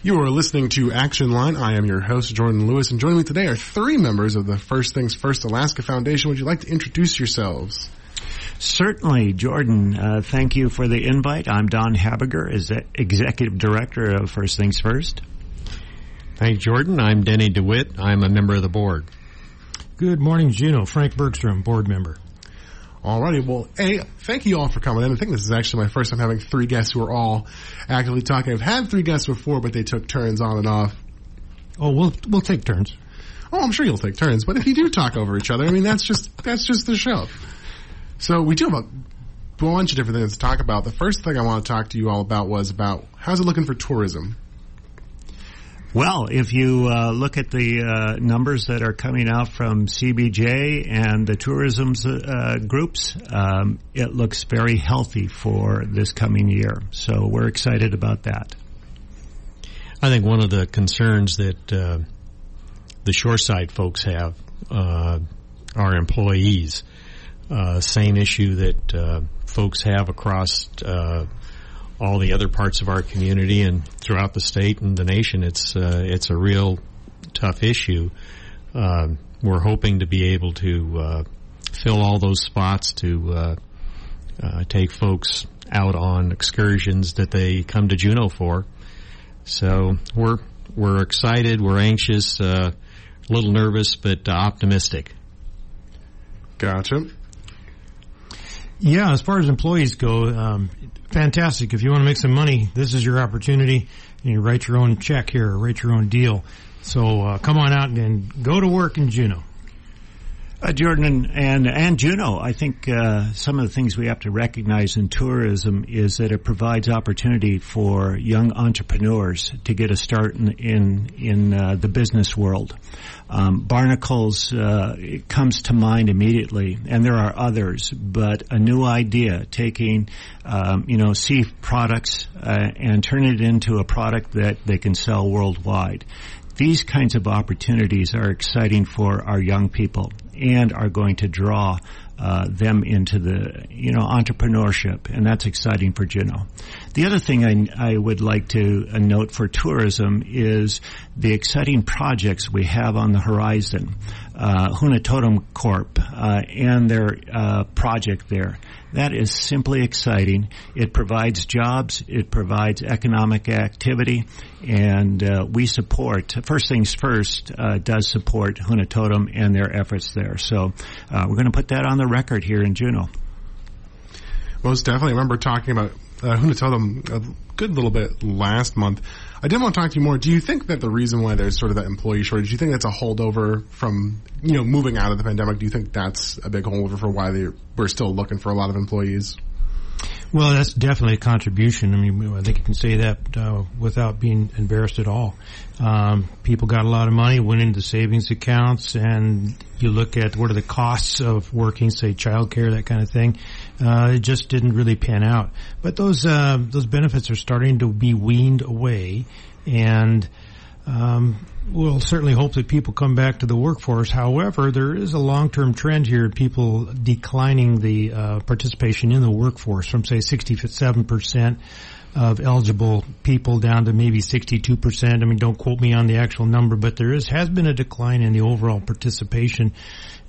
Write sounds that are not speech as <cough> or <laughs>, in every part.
You are listening to Action Line. I am your host, Jordan Lewis, and joining me today are three members of the First Things First Alaska Foundation. Would you like to introduce yourselves? Certainly, Jordan. Uh, thank you for the invite. I'm Don Habiger, as Executive Director of First Things First. Hi, Jordan. I'm Denny DeWitt. I'm a member of the board. Good morning, Juneau. Frank Bergstrom, board member. Alrighty, well, A, thank you all for coming in. I think this is actually my first time having three guests who are all actively talking. I've had three guests before, but they took turns on and off. Oh, we'll, we'll take turns. Oh, I'm sure you'll take turns, but if you do talk over each other, I mean, that's just, that's just the show. So we do have a bunch of different things to talk about. The first thing I want to talk to you all about was about how's it looking for tourism? Well, if you uh, look at the uh, numbers that are coming out from CBJ and the tourism uh, groups, um, it looks very healthy for this coming year. So we're excited about that. I think one of the concerns that uh, the shoreside folks have uh, are employees. Uh, same issue that folks have across all the other parts of our community and throughout the state and the nation. It's uh, it's a real tough issue. Uh, we're hoping to be able to uh, fill all those spots to uh, uh, take folks out on excursions that they come to Juneau for. So we're we're excited, we're anxious, uh, a little nervous, but optimistic. Gotcha. Yeah, as far as employees go, um, fantastic. If you want to make some money, this is your opportunity. You write your own check here, write your own deal. So uh, come on out and go to work in Juneau. Uh, Jordan and and Juneau, I think uh, some of the things we have to recognize in tourism is that it provides opportunity for young entrepreneurs to get a start in in, in uh, the business world. Um, barnacles uh, comes to mind immediately, and there are others. But a new idea, taking um, you know sea products uh, and turning it into a product that they can sell worldwide these kinds of opportunities are exciting for our young people and are going to draw uh, them into the you know entrepreneurship, and that's exciting for Juneau. The other thing I, I would like to uh, note for tourism is the exciting projects we have on the horizon. Uh, Huna Totem Corp uh, and their uh, project there. That is simply exciting. It provides jobs, it provides economic activity, and uh, we support, first things first, uh, does support Huna Totem and their efforts there. So uh, we're going to put that on the record here in Juneau. Most definitely. I remember talking about uh, Huna Totem a good little bit last month. I did want to talk to you more. Do you think that the reason why there's sort of that employee shortage, do you think that's a holdover from, you know, moving out of the pandemic? Do you think that's a big holdover for why they, we're still looking for a lot of employees? Well, that's definitely a contribution. I mean, I think you can say that uh, without being embarrassed at all. Um, people got a lot of money, went into savings accounts, and you look at what are the costs of working, say, childcare, that kind of thing. Uh, it just didn't really pan out. But those uh, those benefits are starting to be weaned away, and um, we'll certainly hope that people come back to the workforce. However, there is a long-term trend here: people declining the uh, participation in the workforce from say 67 percent of eligible people down to maybe 62%. I mean, don't quote me on the actual number, but there is, has been a decline in the overall participation.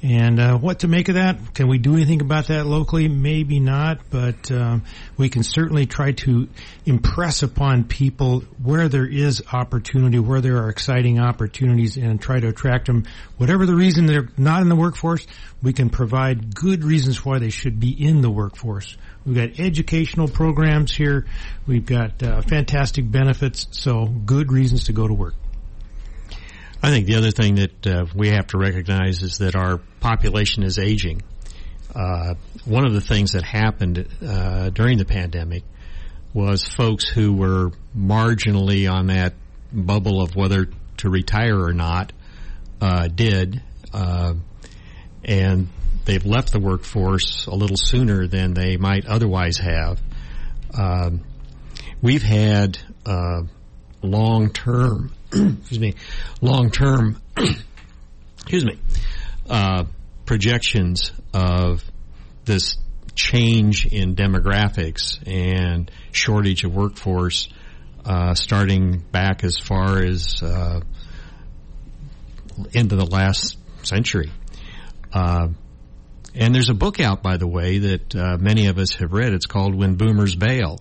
And uh, what to make of that? Can we do anything about that locally? Maybe not, but um, we can certainly try to impress upon people where there is opportunity, where there are exciting opportunities, and try to attract them. Whatever the reason they're not in the workforce, we can provide good reasons why they should be in the workforce. We've got educational programs here. We've got uh, fantastic benefits, so good reasons to go to work. I think the other thing that uh, we have to recognize is that our population is aging. Uh, one of the things that happened uh, during the pandemic was folks who were marginally on that bubble of whether to retire or not uh, did, uh, and they've left the workforce a little sooner than they might otherwise have. Um, we've had uh, long term <clears throat> excuse me, long term, <clears throat> excuse me, uh, projections of this change in demographics and shortage of workforce uh, starting back as far as uh, into the last century. Uh, and there's a book out, by the way, that uh, many of us have read. It's called When Boomers Bail,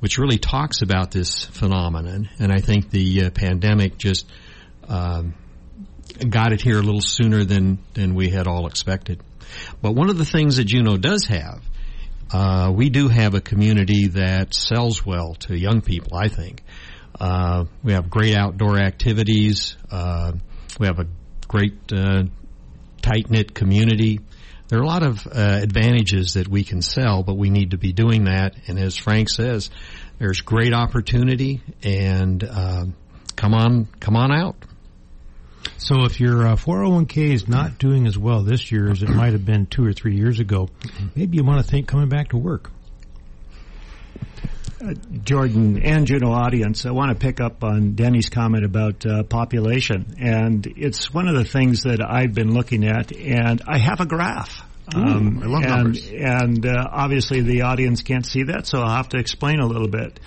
which really talks about this phenomenon. And I think the uh, pandemic just um, got it here a little sooner than than we had all expected. But one of the things that Juneau does have, uh, we do have a community that sells well to young people. I think uh, we have great outdoor activities. Uh, we have a great uh, tight knit community. There are a lot of uh, advantages that we can sell, but we need to be doing that. And as Frank says, there's great opportunity, and uh, come on, come on out. So if your uh, 401k is not doing as well this year as it might have been two or three years ago, maybe you want to think coming back to work. Uh, Jordan and Juneau audience, I want to pick up on Denny's comment about uh, population, and it's one of the things that I've been looking at, and I have a graph. Um, I love and, numbers. And uh, obviously the audience can't see that, so I'll have to explain a little bit.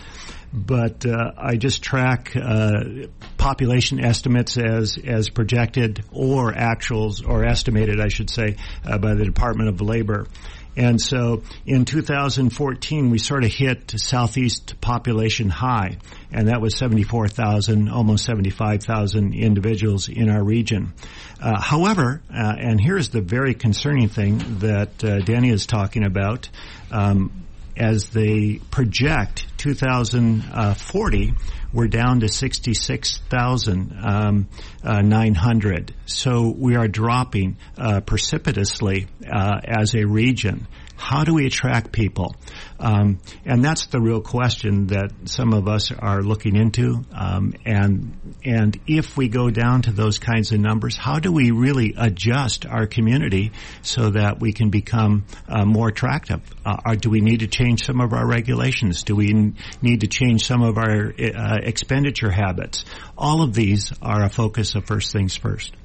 But uh, I just track uh, population estimates as as projected or actuals or estimated, I should say, uh, by the Department of Labor. And so in 2014, we sort of hit southeast population high, and that was 74,000, almost 75,000 individuals in our region. Uh, however, uh, and here's the very concerning thing that uh, Danny is talking about. Um, as they project 2040, we're down to 66,900. Um, uh, so we are dropping uh, precipitously uh, as a region. How do we attract people? Um, and that's the real question that some of us are looking into. Um, and and if we go down to those kinds of numbers, how do we really adjust our community so that we can become uh, more attractive? Uh, or do we need to change some of our regulations? Do we n- need to change some of our uh, expenditure habits? All of these are a focus of First Things First.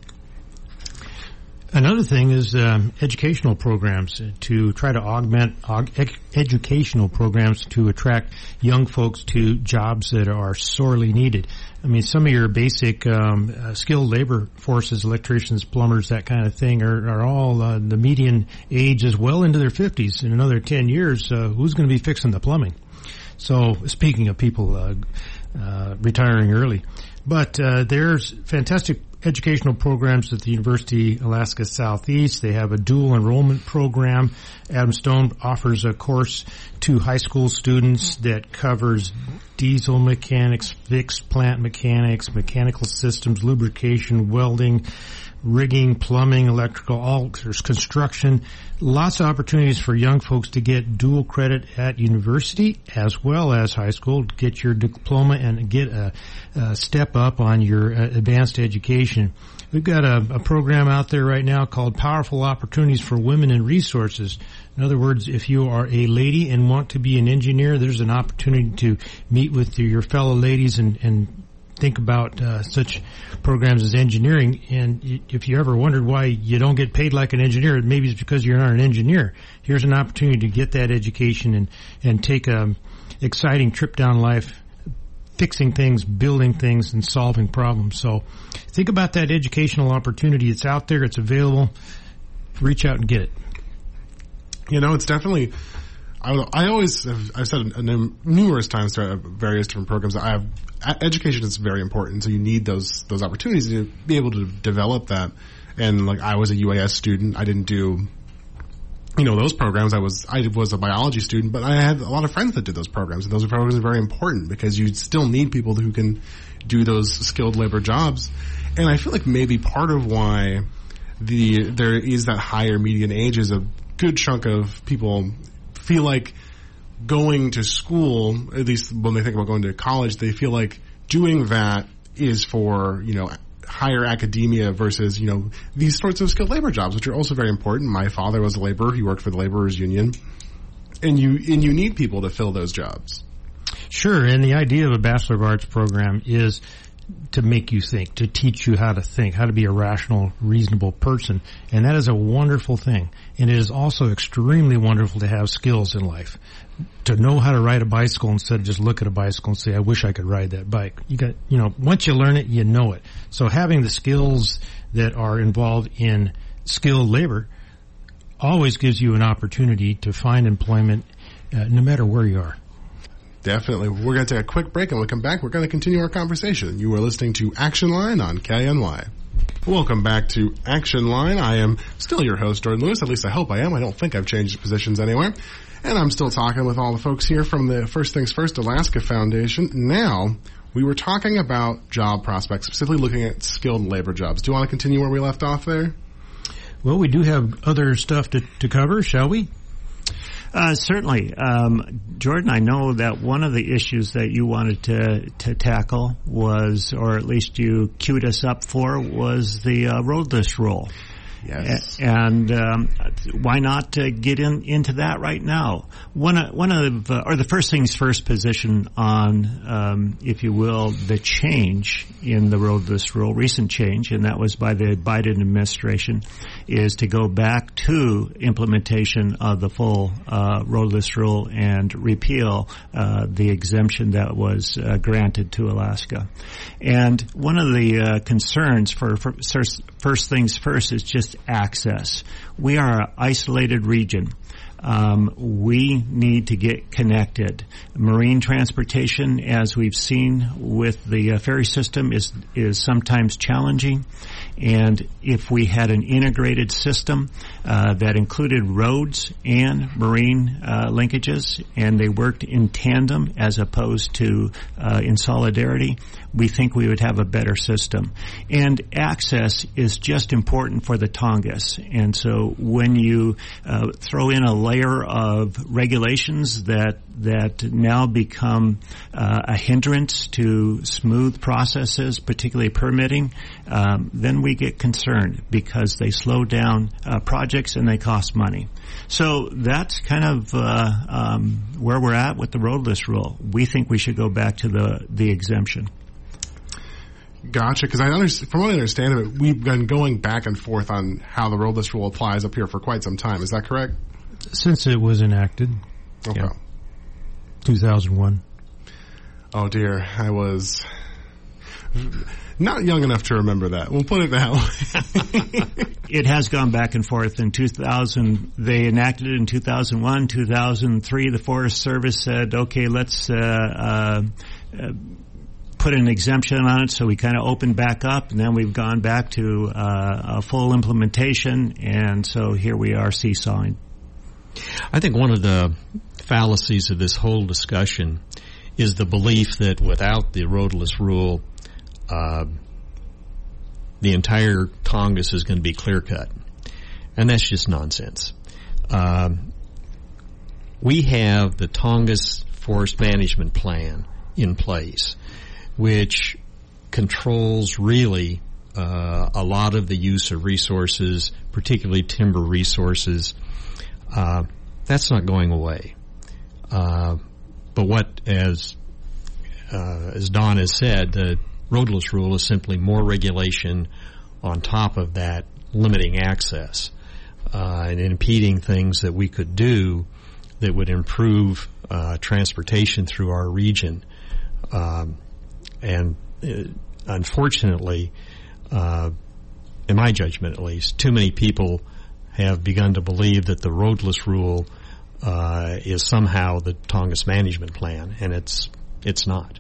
Another thing is um, educational programs to try to augment aug- educational programs to attract young folks to jobs that are sorely needed. I mean, some of your basic um, uh, skilled labor forces, electricians, plumbers, that kind of thing, are, are all uh, the median age is well into their fifties. In another ten years, uh, who's going to be fixing the plumbing? So, speaking of people uh, uh, retiring early, but uh, there's fantastic educational programs at the University of Alaska Southeast. They have a dual enrollment program. Adam Stone offers a course to high school students that covers diesel mechanics, fixed plant mechanics, mechanical systems, lubrication, welding, rigging, plumbing, electrical, all there's construction. Lots of opportunities for young folks to get dual credit at university as well as high school, get your diploma and get a, a step up on your uh, advanced education. We've got a, a, program out there right now called Powerful Opportunities for Women and Resources. In other words, if you are a lady and want to be an engineer, there's an opportunity to meet with your fellow ladies and, and think about uh, such programs as engineering. And if you ever wondered why you don't get paid like an engineer, maybe it's because you're not an engineer. Here's an opportunity to get that education and and take a exciting trip down life fixing things, building things, and solving problems. So think about that educational opportunity. It's out there. It's available. Reach out and get it. You know, it's definitely I, I always have, I've said numerous times throughout various different programs that I have education is very important. So you need those those opportunities to be able to develop that. And like I was a UAS student, I didn't do you know those programs. I was I was a biology student, but I had a lot of friends that did those programs, and those programs are very important because you still need people who can do those skilled labor jobs. And I feel like maybe part of why the there is that higher median age is a good chunk of people feel like going to school, at least when they think about going to college, they feel like doing that is for, you know, higher academia versus, you know, these sorts of skilled labor jobs, which are also very important. My father was a laborer. He worked for the laborers union. And you, and you need people to fill those jobs. Sure. And the idea of a Bachelor of Arts program is to make you think, to teach you how to think, how to be a rational, reasonable person. And that is a wonderful thing. And it is also extremely wonderful to have skills in life. to know how to ride a bicycle instead of just look at a bicycle and say, I wish I could ride that bike. You got, you know, once you learn it, you know it. So having the skills that are involved in skilled labor always gives you an opportunity to find employment uh, no matter where you are. Definitely. We're going to take a quick break and when we come back, we're going to continue our conversation. You are listening to Action Line on KINY. Welcome back to Action Line. I am still your host, Jordan Lewis. At least I hope I am. I don't think I've changed positions anywhere. And I'm still talking with all the folks here from the First Things First Alaska Foundation. Now, we were talking about job prospects, specifically looking at skilled labor jobs. Do you want to continue where we left off there? Well, we do have other stuff to, to cover, shall we? Uh, certainly, um, Jordan. I know that one of the issues that you wanted to to tackle was, or at least you queued us up for, was the uh, roadless rule. Yes. And um, why not uh, get in into that right now? One of, one of uh, or the first things first position on, um, if you will, the change in the roadless rule, recent change, and that was by the Biden administration, is to go back to implementation of the full uh, roadless rule and repeal uh, the exemption that was uh, granted to Alaska. And one of the uh, concerns for, for first things first is just access. We are an isolated region. Um, we need to get connected. Marine transportation, as we've seen with the uh, ferry system, is is sometimes challenging. And if we had an integrated system uh, that included roads and marine uh, linkages, and they worked in tandem as opposed to uh, in solidarity, we think we would have a better system. And access is just important for the Tongass. And so when you uh, throw in a layer of regulations that that now become uh, a hindrance to smooth processes, particularly permitting, um, then we get concerned because they slow down uh, projects and they cost money. So that's kind of uh, um, where we're at with the roadless rule. We think we should go back to the the exemption. Gotcha. Because I understand, from what I understand of it, we've been going back and forth on how the roadless rule applies up here for quite some time. Is that correct? Since it was enacted. Okay. Yeah. 2001. Oh dear, I was not young enough to remember that. We'll put it that way. <laughs> it has gone back and forth. In 2000, they enacted it in 2001, 2003. The Forest Service said, "Okay, let's." Uh, uh, uh, put an exemption on it, so we kind of opened back up, and then we've gone back to uh, a full implementation, and so here we are seesawing. I think one of the fallacies of this whole discussion is the belief that without the roadless rule, uh, the entire Tongass is going to be clear cut, and that's just nonsense. Um, we have the Tongass Forest Management Plan in place, which controls really uh, a lot of the use of resources, particularly timber resources. Uh, that's not going away. Uh, but what, as uh, as Don has said, the roadless rule is simply more regulation on top of that, limiting access uh, and impeding things that we could do that would improve uh, transportation through our region. Um, and uh, unfortunately, uh, in my judgment at least, too many people have begun to believe that the roadless rule uh, is somehow the Tongass management plan, and it's it's not.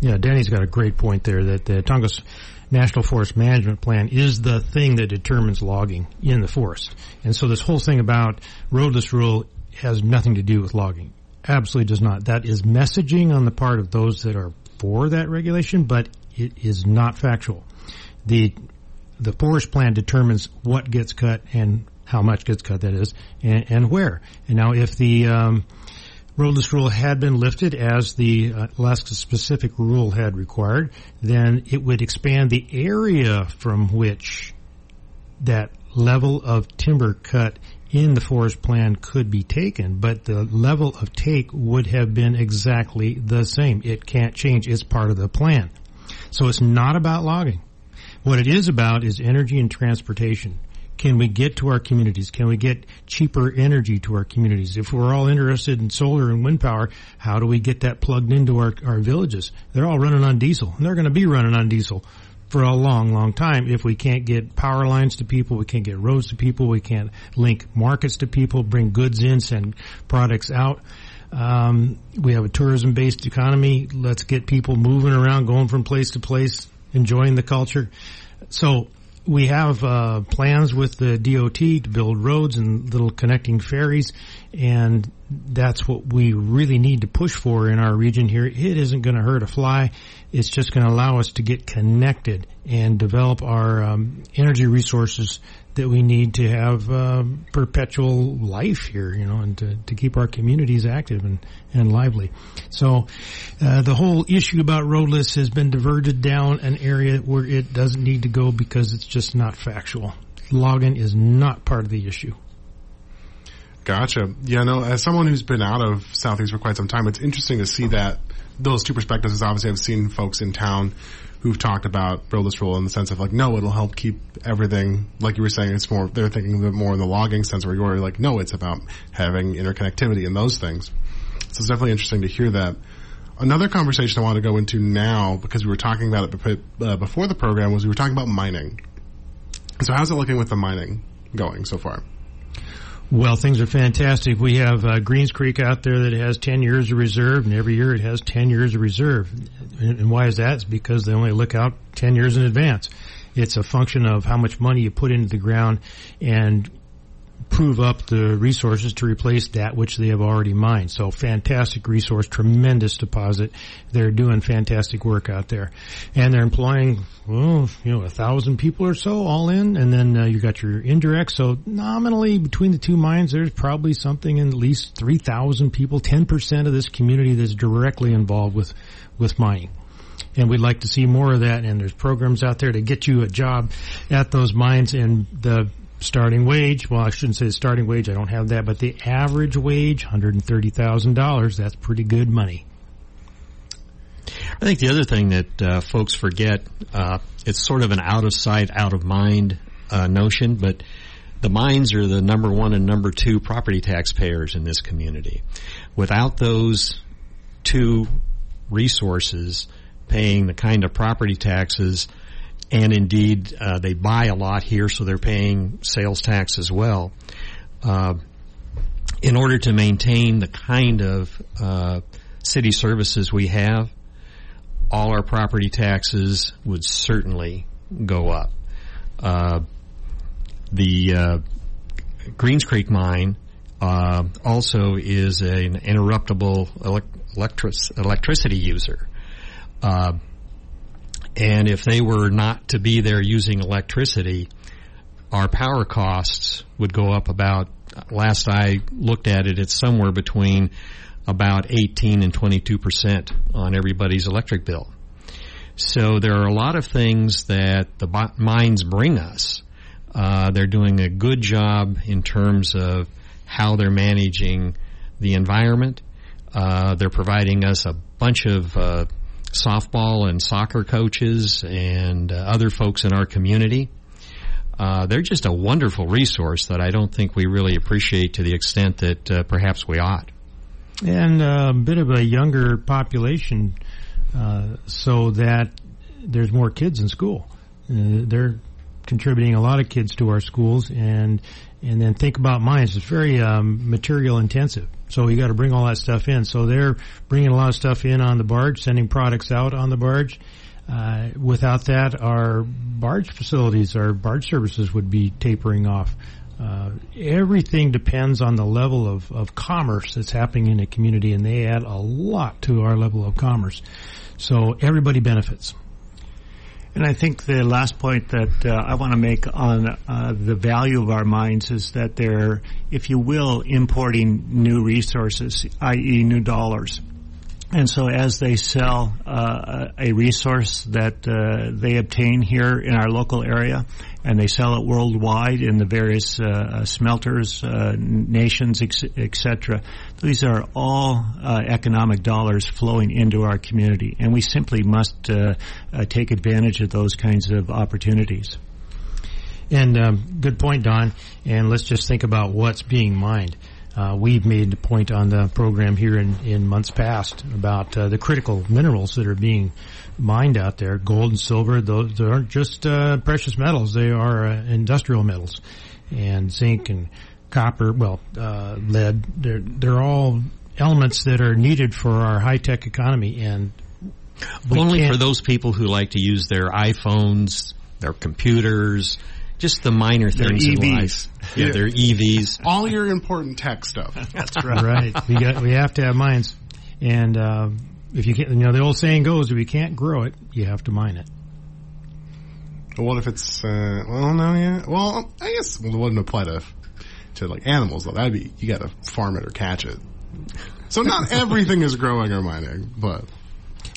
Yeah, Danny's got a great point there that the Tongass National Forest Management Plan is the thing that determines logging in the forest. And so this whole thing about roadless rule has nothing to do with logging. Absolutely does not. That is messaging on the part of those that are for that regulation, but it is not factual. The the forest plan determines what gets cut and how much gets cut that is, and, and where. And now if the um, roadless rule had been lifted as the uh, Alaska specific rule had required, then it would expand the area from which that level of timber cut in the forest plan could be taken, but the level of take would have been exactly the same. It can't change. It's part of the plan. So it's not about logging. What it is about is energy and transportation. Can we get to our communities? Can we get cheaper energy to our communities? If we're all interested in solar and wind power, how do we get that plugged into our, our villages? They're all running on diesel and they're going to be running on diesel for a long, long time. If we can't get power lines to people, we can't get roads to people, we can't link markets to people, bring goods in, send products out. Um, we have a tourism based economy. Let's get people moving around, going from place to place, enjoying the culture. So we have uh, plans with the DOT to build roads and little connecting ferries, and that's what we really need to push for in our region here. It isn't going to hurt a fly. It's just going to allow us to get connected and develop our um, energy resources that we need to have uh, perpetual life here, you know, and to, to keep our communities active and, and lively. So uh, the whole issue about roadless has been diverted down an area where it doesn't need to go because it's just not factual. Logging is not part of the issue. Gotcha. Yeah, no, as someone who's been out of Southeast for quite some time, it's interesting to see that those two perspectives is obviously I've seen folks in town who've talked about roadless rule in the sense of like, no, it'll help keep everything, like you were saying, it's more, they're thinking of it more in the logging sense where you're like, no, it's about having interconnectivity and those things. So it's definitely interesting to hear that. Another conversation I want to go into now, because we were talking about it uh, before the program, was we were talking about mining. So how's it looking with the mining going so far? Well, things are fantastic. We have uh, Greens Creek out there that has 10 years of reserve, and every year it has 10 years of reserve. And, and why is that? It's because they only look out 10 years in advance. It's a function of how much money you put into the ground and prove up the resources to replace that which they have already mined. So fantastic resource, tremendous deposit. They're doing fantastic work out there. And they're employing, well, you know, a thousand people or so all in. And then uh, you got your indirect. So nominally between the two mines, there's probably something in at least 3,000 people, 10% of this community that's directly involved with, with mining and we'd like to see more of that. And there's programs out there to get you a job at those mines. And the starting wage. Well, I shouldn't say starting wage. I don't have that, but the average wage, hundred and thirty thousand dollars. That's pretty good money. I think the other thing that uh, folks forget, uh, it's sort of an out of sight, out of mind uh, notion, but the mines are the number one and number two property taxpayers in this community. Without those two resources paying the kind of property taxes and indeed uh, they buy a lot here, so they're paying sales tax as well. Uh, in order to maintain the kind of uh, city services we have, all our property taxes would certainly go up. Uh, the uh, Greens Creek mine uh, also is an interruptible electric- electricity user. And if they were not to be there using electricity, our power costs would go up about, last I looked at it, it's somewhere between about 18 and 22 percent on everybody's electric bill. So there are a lot of things that the mines bring us. Uh, they're doing a good job in terms of how they're managing the environment. Uh, they're providing us a bunch of uh, softball and soccer coaches and uh, other folks in our community. Uh, they're just a wonderful resource that I don't think we really appreciate to the extent that uh, perhaps we ought. And uh, a bit of a younger population, uh, so that there's more kids in school. Uh, they're contributing a lot of kids to our schools, and and then think about mines. It's very um, material intensive. So you got to bring all that stuff in. So they're bringing a lot of stuff in on the barge, sending products out on the barge. Uh, without that, our barge facilities, our barge services would be tapering off. Uh, everything depends on the level of, of commerce that's happening in a community, and they add a lot to our level of commerce. So everybody benefits. And I think the last point that uh, I want to make on uh, the value of our mines is that they're, if you will, importing new resources, i.e., new dollars. And so as they sell uh, a resource that uh, they obtain here in our local area, and they sell it worldwide in the various uh, uh smelters, uh, nations, etc. These are all uh, economic dollars flowing into our community, and we simply must take advantage of those kinds of opportunities. And um, good point, Don. And let's just think about what's being mined. Uh, we've made a point on the program here in, in months past about uh, the critical minerals that are being mined out there. Gold and silver, those aren't just uh, precious metals; they are uh, industrial metals, and zinc and copper. Well, uh, lead. They're they're all elements that are needed for our high tech economy, and only for those people who like to use their iPhones, their computers, just the minor things in life. Yeah, they're EVs. All your important tech stuff. <laughs> That's right. right. We got we have to have mines, and uh, if you can't, you know, the old saying goes, if you can't grow it, you have to mine it. But what if it's, uh, well, no, yeah. Well, I guess well, it wouldn't apply to, to like animals though. That'd be, you gotta farm it or catch it. So not <laughs> everything is growing or mining, but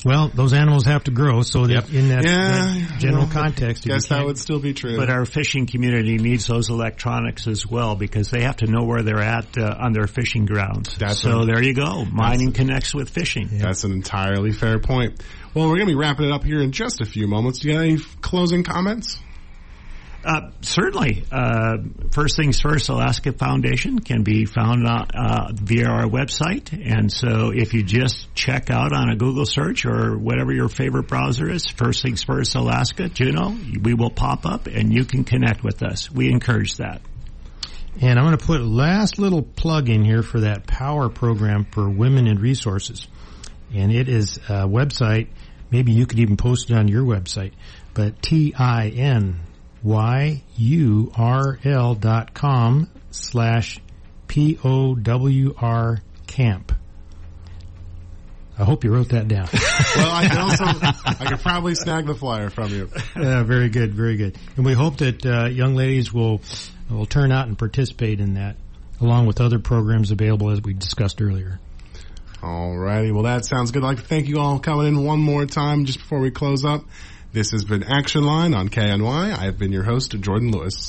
Well, those animals have to grow, so that in that, Yeah, that general well, context, if you guess that would still be true. But our fishing community needs those electronics as well because they have to know where they're at uh, on their fishing grounds. That's so a- there you go. Mining connects with fishing. That's an entirely fair point. Well, we're going to be wrapping it up here in just a few moments. Do you have any closing comments? Uh, certainly. Uh, first things first, Alaska Foundation can be found uh, uh, via our website. And so if you just check out on a Google search or whatever your favorite browser is, First Things First Alaska, Juneau, we will pop up and you can connect with us. We encourage that. And I'm going to put last little plug in here for that power program for women in resources. And it is a website, maybe you could even post it on your website, but T-I-N-Y-U-R-L dot com slash P-O-W-R camp. I hope you wrote that down. <laughs> Well, I can also, I could probably snag the flyer from you. <laughs> Uh, very good, very good. And we hope that uh, young ladies will will turn out and participate in that, along with other programs available as we discussed earlier. All righty. well that sounds good. I'd like to thank you all coming in one more time just before we close up. This has been Action Line on KINY. I've been your host, Jordan Lewis.